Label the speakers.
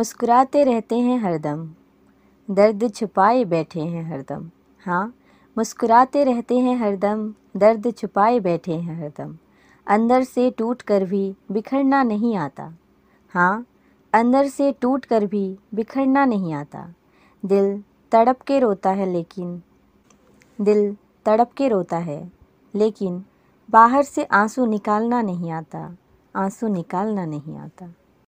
Speaker 1: मुस्कुराते रहते हैं हरदम। दर्द छुपाए बैठे हैं हरदम। हाँ मुस्कुराते रहते हैं हरदम। दर्द छुपाए बैठे हैं हरदम। अंदर से टूट कर भी बिखरना नहीं आता। हाँ अंदर से टूट कर भी बिखरना नहीं आता। दिल तड़प के रोता है लेकिन, दिल तड़प के रोता है। लेकिन बाहर से आँसू निकालना नहीं आता। आँसू निकालना नहीं आता।